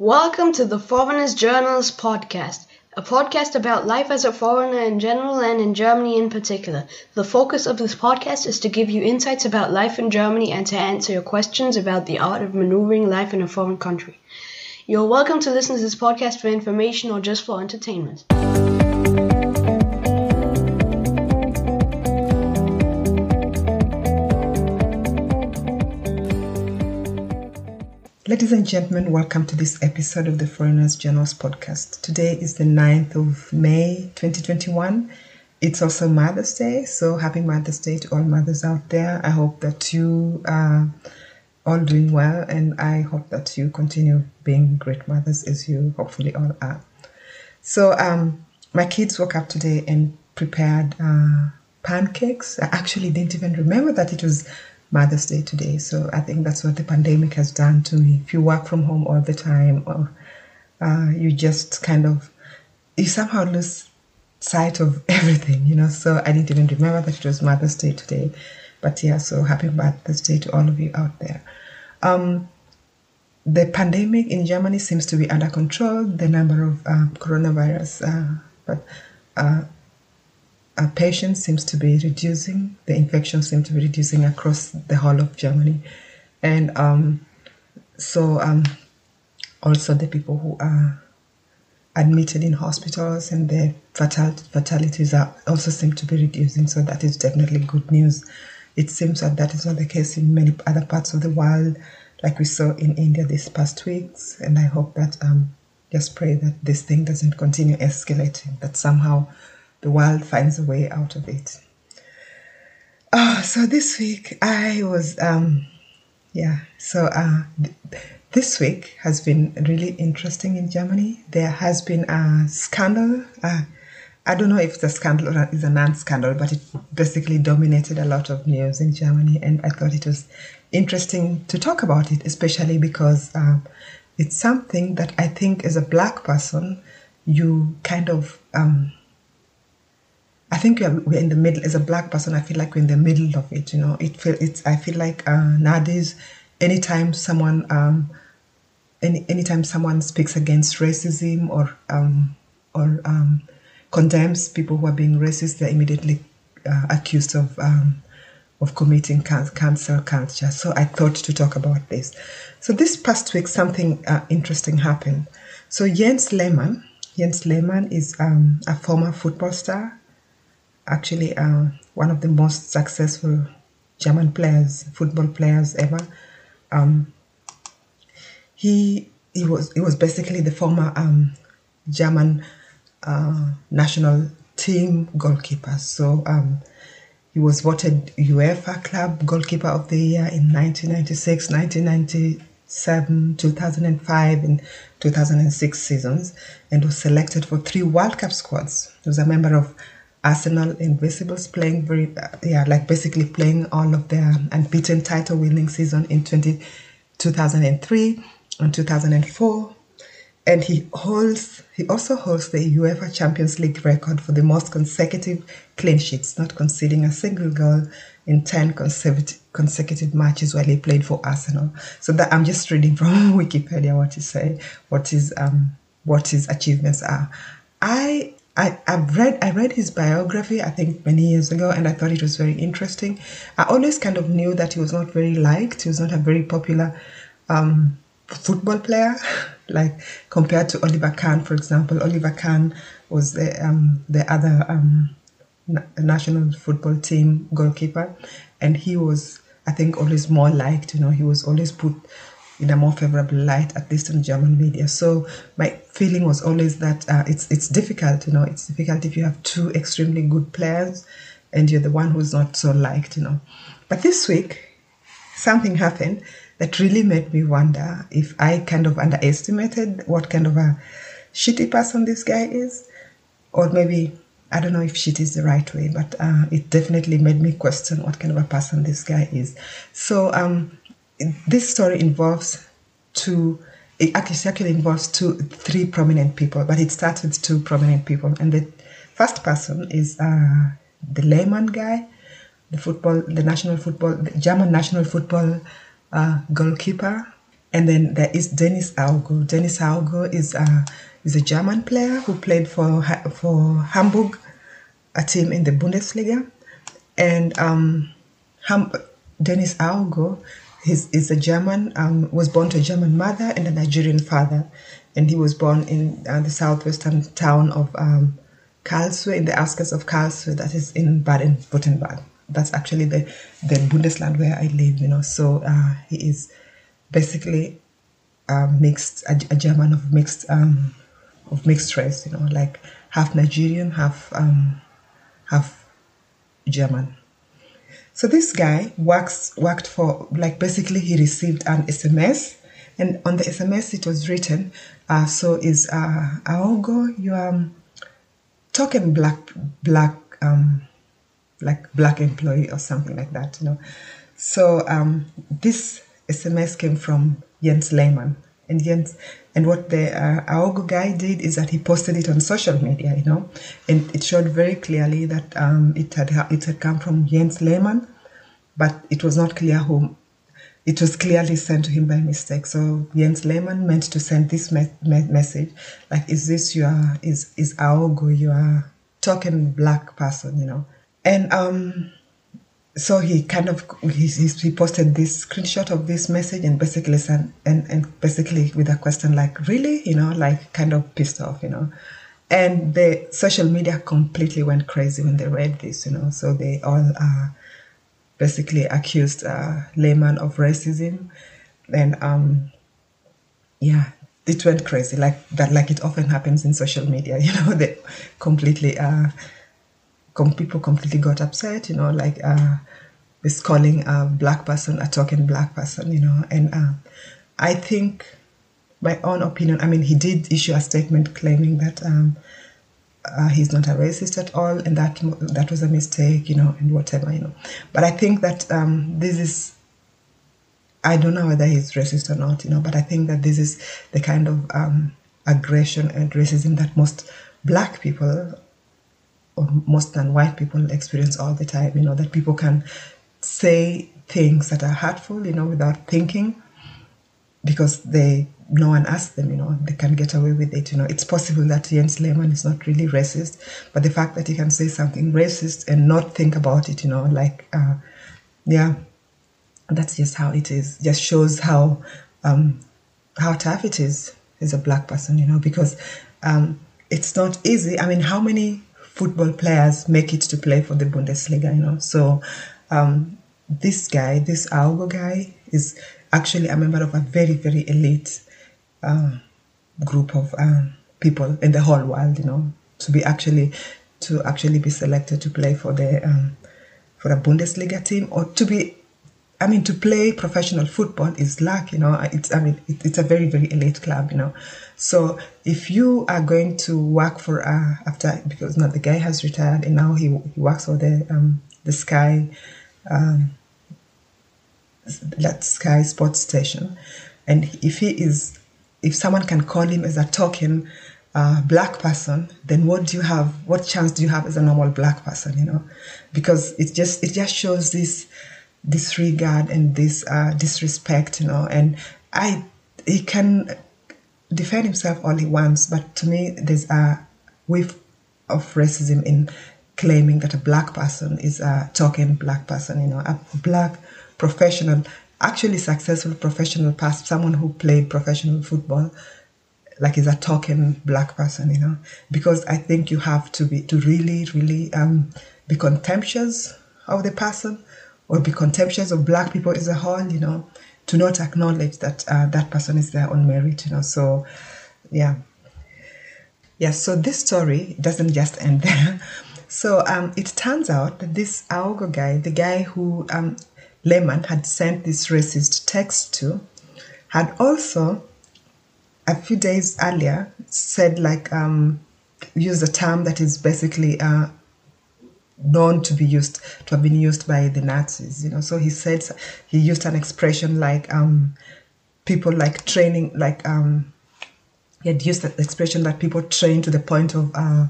Welcome to the Foreigners Journalist Podcast, a podcast about life as a foreigner in general and in Germany in particular. The focus of this podcast is to give you insights about life in Germany and to answer your questions about the art of maneuvering life in a foreign country. You're welcome to listen to this podcast for information or just for entertainment. Ladies and gentlemen, welcome to this episode of the Foreigners Journals podcast. Today is the 9th of May 2021. It's also Mother's Day, so happy Mother's Day to all mothers out there. I hope that you are all doing well and I hope that you continue being great mothers as you hopefully all are. So, um, my kids woke up today and prepared uh, pancakes. I actually didn't even remember that it was Mother's Day today. So I think that's what the pandemic has done to me. If you work from home all the time, or uh, you just kind of you somehow lose sight of everything, you know. So I didn't even remember that it was Mother's Day today. But yeah, so happy Mother's Day to all of you out there. Um, the pandemic in Germany seems to be under control. The number of uh, coronavirus, uh, but uh, patients seems to be reducing. The infection seems to be reducing across the whole of Germany, and um, so um, also the people who are admitted in hospitals and the fatal- fatalities are also seem to be reducing. So that is definitely good news. It seems that that is not the case in many other parts of the world, like we saw in India this past weeks. And I hope that um, just pray that this thing doesn't continue escalating. That somehow the world finds a way out of it. Oh, so this week I was, um, yeah, so uh, th- this week has been really interesting in Germany. There has been a scandal. Uh, I don't know if it's a scandal or it's a non scandal, but it basically dominated a lot of news in Germany. And I thought it was interesting to talk about it, especially because um, it's something that I think as a black person, you kind of um, I think we're, in the middle. As a black person, I feel like we're in the middle of it. You know, it feel it's. I feel like uh, nowadays, anytime someone, um, any anytime someone speaks against racism or um, or um, condemns people who are being racist, they're immediately uh, accused of um, of committing can- cancel culture. So I thought to talk about this. So this past week, something uh, interesting happened. So Jens Lehmann, Jens Lehmann is um, a former football star actually uh, one of the most successful German players, football players ever. Um, he he was he was basically the former um, German uh, national team goalkeeper. So um, he was voted UEFA Club Goalkeeper of the Year in 1996, 1997, 2005, and 2006 seasons, and was selected for three World Cup squads. He was a member of Arsenal Invincibles playing very, yeah, like basically playing all of their unbeaten title winning season in 20, 2003 and 2004. And he holds, he also holds the UEFA Champions League record for the most consecutive clean sheets, not conceding a single goal in 10 consecutive, consecutive matches while he played for Arsenal. So that I'm just reading from Wikipedia what he say, what his, um, what his achievements are. I I, I've read I read his biography I think many years ago and I thought it was very interesting. I always kind of knew that he was not very liked. He was not a very popular um, football player, like compared to Oliver Kahn, for example. Oliver Kahn was the um, the other um, national football team goalkeeper, and he was I think always more liked. You know, he was always put in a more favorable light, at least in German media. So my feeling was always that uh, it's it's difficult, you know, it's difficult if you have two extremely good players and you're the one who's not so liked, you know. But this week, something happened that really made me wonder if I kind of underestimated what kind of a shitty person this guy is, or maybe I don't know if shit is the right way, but uh, it definitely made me question what kind of a person this guy is. So um, this story involves two it actually involves two three prominent people but it starts with two prominent people. And the first person is uh, the Lehmann guy the football the national football the german national football uh, goalkeeper. And then there is Dennis Aogo. Dennis Aogo is a is a German player who played for for Hamburg, a team in the Bundesliga, and um, Ham- Dennis Aogo is, is a German, um, was born to a German mother and a Nigerian father, and he was born in uh, the southwestern town of um, Karlsruhe, in the outskirts of Karlsruhe, that is in Baden-Württemberg. That's actually the the Bundesland where I live, you know. So uh, he is basically uh, mixed, a, a, German of mixed um, of mixed race, you know, like half Nigerian, half um, half German. So this guy works worked for like basically he received an SMS, and on the SMS it was written, uh, "So is uh, Aogo your um, token black black um, like black employee or something like that, you know?" So um, this SMS came from Jens Lehmann, and Jens and what the uh, Aogo guy did is that he posted it on social media, you know, and it showed very clearly that um, it had it had come from Jens Lehmann, but it was not clear whom. It was clearly sent to him by mistake. So Jens Lehmann meant to send this me- me- message, like, "Is this your is is Aogo your token black person?" You know, and um, so he kind of he, he posted this screenshot of this message and basically said and, and basically with a question like really? You know like kind of pissed off you know. And the social media completely went crazy when they read this you know. So they all uh, basically accused uh, Lehmann of racism. And um, yeah it went crazy. Like that like it often happens in social media you know they completely uh, com- people completely got upset you know like uh, is calling a black person a talking black person, you know. And uh, I think, my own opinion, I mean, he did issue a statement claiming that um, uh, he's not a racist at all, and that that was a mistake, you know, and whatever, you know. But I think that um, this is. I don't know whether he's racist or not, you know, but I think that this is the kind of um, aggression and racism that most black people most non-white people experience all the time. You know that people can say things that are hurtful, you know, without thinking, because they no one asked them, you know, they can get away with it. You know, it's possible that Jens Lehmann is not really racist, but the fact that he can say something racist and not think about it, you know, like, uh, yeah, that's just how it is. Just shows how um, how tough it is as a black person, you know, because um, it's not easy. I mean, how many football players make it to play for the Bundesliga, you know? So um, this guy, this Aogo guy, is actually a member of a very, very elite uh, group of um, people in the whole world. You know, to be actually to actually be selected to play for the um, for a Bundesliga team or to be I mean, to play professional football is luck, you know. It's, I mean, it, it's a very, very elite club, you know. So if you are going to work for, uh, after, because now the guy has retired and now he, he works for the, um, the Sky, um, that Sky Sports Station, and if he is, if someone can call him as a token uh, black person, then what do you have? What chance do you have as a normal black person? You know, because it just it just shows this disregard and this uh, disrespect. You know, and I he can defend himself he wants, but to me, there's a whiff of racism in claiming that a black person is a token black person, you know, a black professional, actually successful professional person, someone who played professional football, like is a token black person, you know, because I think you have to be, to really, really um, be contemptuous of the person or be contemptuous of black people as a whole, you know, to not acknowledge that uh, that person is there on merit, you know, so yeah. Yeah, so this story doesn't just end there. So um, it turns out that this Aogo guy, the guy who um, Lehmann had sent this racist text to, had also a few days earlier said like um, used a term that is basically uh, known to be used to have been used by the Nazis. You know, so he said he used an expression like um, people like training like um, he had used that expression that people train to the point of uh,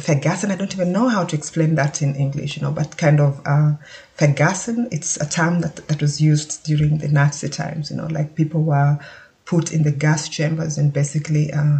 vergessen. I don't even know how to explain that in English, you know, but kind of uh, vergessen. It's a term that, that was used during the Nazi times, you know, like people were put in the gas chambers and basically uh,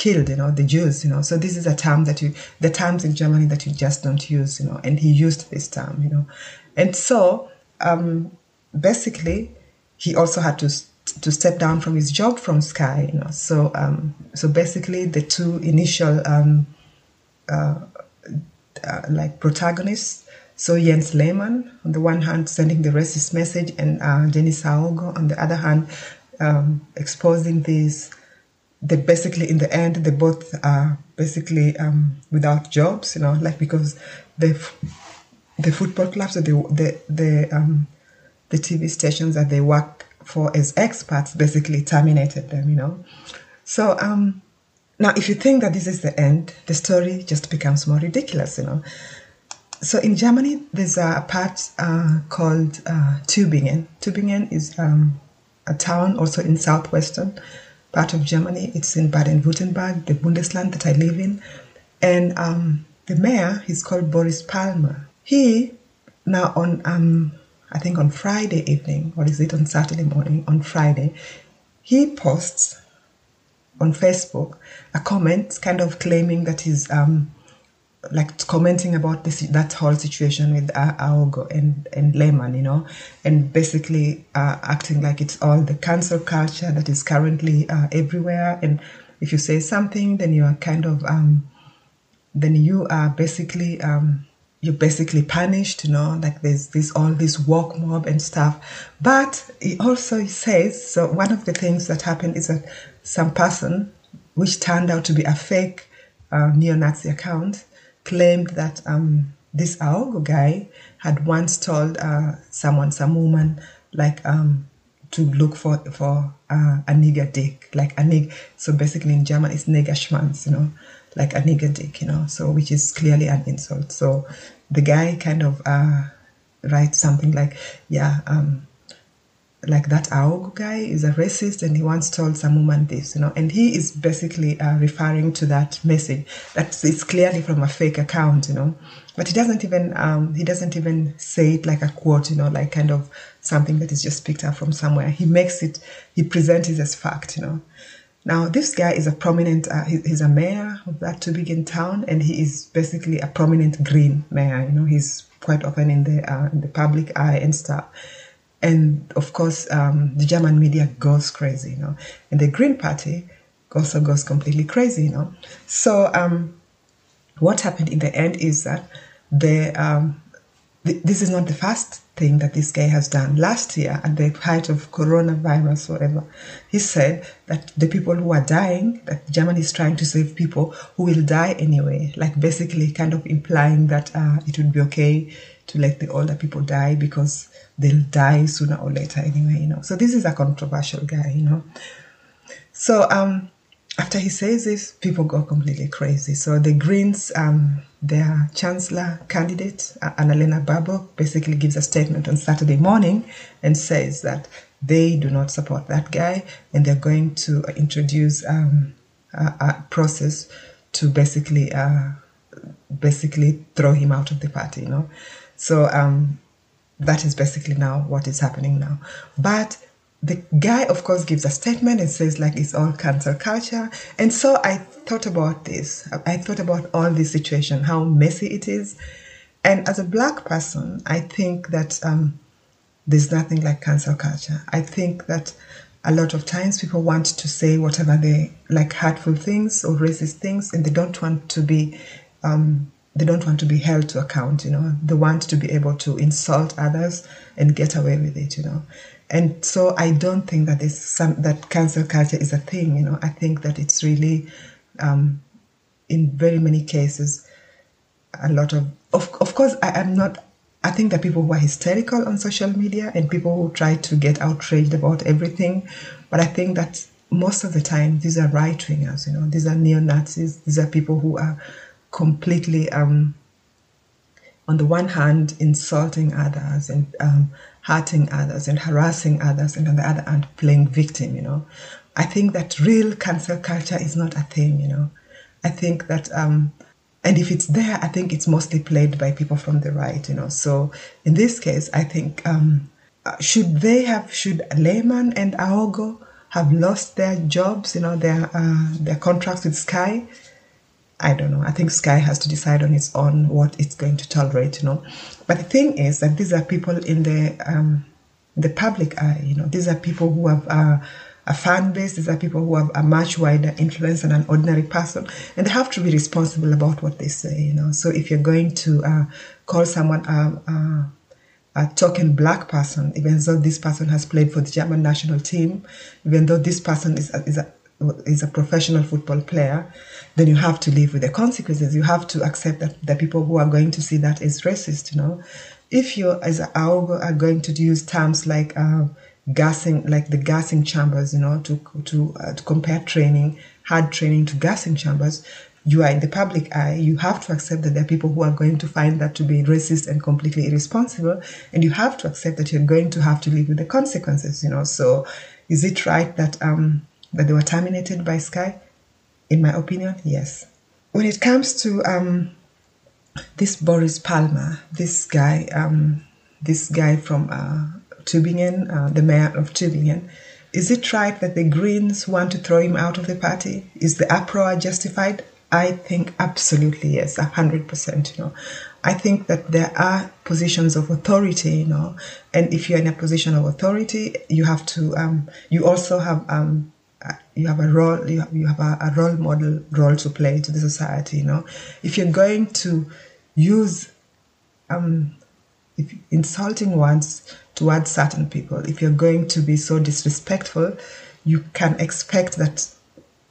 killed, you know, the Jews, you know. So this is a term that you, the terms in Germany that you just don't use, you know, and he used this term, you know. And so um, basically, he also had to to step down from his job from Sky, you know. So um, so basically, the two initial um, uh, uh, like protagonists. So Jens Lehmann, on the one hand, sending the racist message, and uh, Dennis Aogo, on the other hand, um, exposing these. They basically, in the end, they both are basically um, without jobs, you know, like because the the football clubs or the the the, um, the TV stations that they work for as experts basically terminated them, you know. So um, now, if you think that this is the end, the story just becomes more ridiculous, you know. So in Germany, there's a part uh, called uh, Tübingen. Tübingen is um, a town also in southwestern part of Germany. It's in Baden-Württemberg, the Bundesland that I live in. And um, the mayor, he's called Boris Palmer. He, now on, um, I think on Friday evening, or is it on Saturday morning, on Friday, he posts on Facebook a comment kind of claiming that he's um, like commenting about this that whole situation with Aogo and and Lehmann, you know, and basically uh, acting like it's all the cancel culture that is currently uh, everywhere. And if you say something, then you are kind of um, then you are basically um, you're basically punished, you know, like there's this all this walk mob and stuff. But he also says so. One of the things that happened is that some person, which turned out to be a fake uh, neo-Nazi account, claimed that um, this Aogo guy had once told uh, someone, some woman, like um, to look for for uh, a nigger dick, like a nigger. So basically, in German, it's nigger schmanz, you know, like a nigger dick, you know. So which is clearly an insult. So the guy kind of uh, writes something like, yeah, um, like that Aogo guy is a racist and he once told some woman this, you know, and he is basically uh, referring to that message that is clearly from a fake account, you know, but he doesn't even um, he doesn't even say it like a quote, you know, like kind of something that is just picked up from somewhere. He makes it, he presents it as fact, you know. Now this guy is a prominent, uh, he, he's a mayor of that Tübingen town, and he is basically a prominent green mayor. You know, he's quite often in the uh, in the public eye and stuff and of course um, the German media goes crazy, you know, and the Green Party also goes completely crazy, you know. So um, what happened in the end is that the um, th- this is not the first thing that this guy has done. Last year, at the height of coronavirus, whatever, he said that the people who are dying, that Germany is trying to save people who will die anyway, like basically kind of implying that uh, it would be okay to let the older people die because they'll die sooner or later anyway, you know. So this is a controversial guy, you know. So um, after he says this, people go completely crazy. So the Greens, um, their chancellor candidate, Annalena Baerbock, basically gives a statement on Saturday morning and says that they do not support that guy and they're going to introduce um, a, a, process to basically uh, basically throw him out of the party, you know. So um, that is basically now what is happening now. But the guy, of course, gives a statement and says, like, it's all cancel culture. And so I thought about this. I thought about all this situation, how messy it is. And as a black person, I think that um, there's nothing like cancel culture. I think that a lot of times people want to say whatever they like hurtful things or racist things, and they don't want to be um, they don't want to be held to account, you know. They want to be able to insult others and get away with it, you know. And so I don't think that is some that cancel culture is a thing, you know. I think that it's really, um, in very many cases, a lot of of of course I am not. I think that people who are hysterical on social media and people who try to get outraged about everything, but I think that most of the time these are right wingers, you know. These are neo Nazis. These are people who are completely, um, on the one hand, insulting others and um, hurting others and harassing others, and on the other hand, playing victim, you know. I think that real cancel culture is not a thing, you know. I think that um, and if it's there, I think it's mostly played by people from the right, you know. So in this case, I think um, should they have should Lehmann and Aogo have lost their jobs, you know, their uh, their contracts with Sky? I don't know. I think Sky has to decide on its own what it's going to tolerate, you know. But the thing is that these are people in the um, the public eye, you know. These are people who have uh, a fan base. These are people who have a much wider influence than an ordinary person, and they have to be responsible about what they say, you know. So if you're going to uh, call someone a, a, a token black person, even though this person has played for the German national team, even though this person is a, is a is a professional football player, then you have to live with the consequences. You have to accept that the people who are going to see that is racist, you know. If you, as a Aogo, are going to use terms like uh, gassing, like the gassing chambers, you know, to to, uh, to compare training, hard training to gassing chambers, you are in the public eye. You have to accept that there are people who are going to find that to be racist and completely irresponsible, and you have to accept that you're going to have to live with the consequences, you know. So, is it right that um, that they were terminated by Sky? In my opinion, yes. When it comes to um, this Boris Palmer, this guy, um, this guy from uh, Tübingen, uh, the mayor of Tübingen, is it right that the Greens want to throw him out of the party? Is the uproar justified? I think absolutely yes, hundred percent. You know, I think that there are positions of authority, you know, and if you're in a position of authority, you have to. Um, you also have um, you have a role. You have, you have a, a role model role to play to the society. You know, if you're going to use um, if insulting words towards certain people, if you're going to be so disrespectful, you can expect that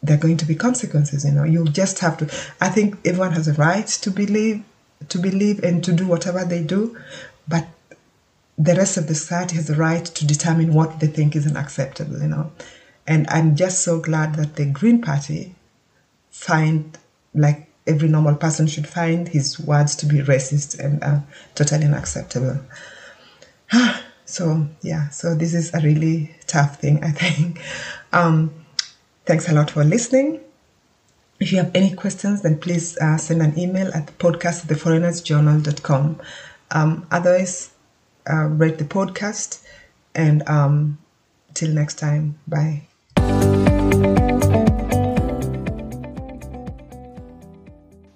there are going to be consequences. You know, you just have to. I think everyone has a right to believe, to believe, and to do whatever they do, but the rest of the society has a right to determine what they think is unacceptable. You know, and I'm just so glad that the Green Party find like every normal person should find his words to be racist and uh, totally unacceptable. so yeah, so this is a really tough thing, I think. Um, thanks a lot for listening. If you have any questions, then please uh, send an email at podcast at theforeignersjournal.com. Um, otherwise, uh, rate the podcast and um, till next time, bye.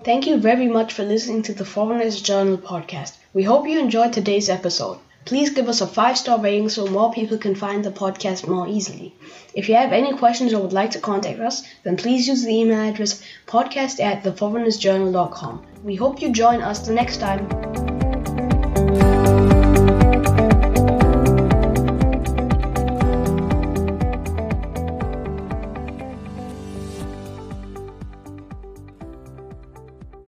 Thank you very much for listening to the Foreigners Journal podcast. We hope you enjoyed today's episode. Please give us a five star rating so more people can find the podcast more easily. If you have any questions or would like to contact us, then please use the email address podcast at theforeignersjournal.com. We hope you join us the next time.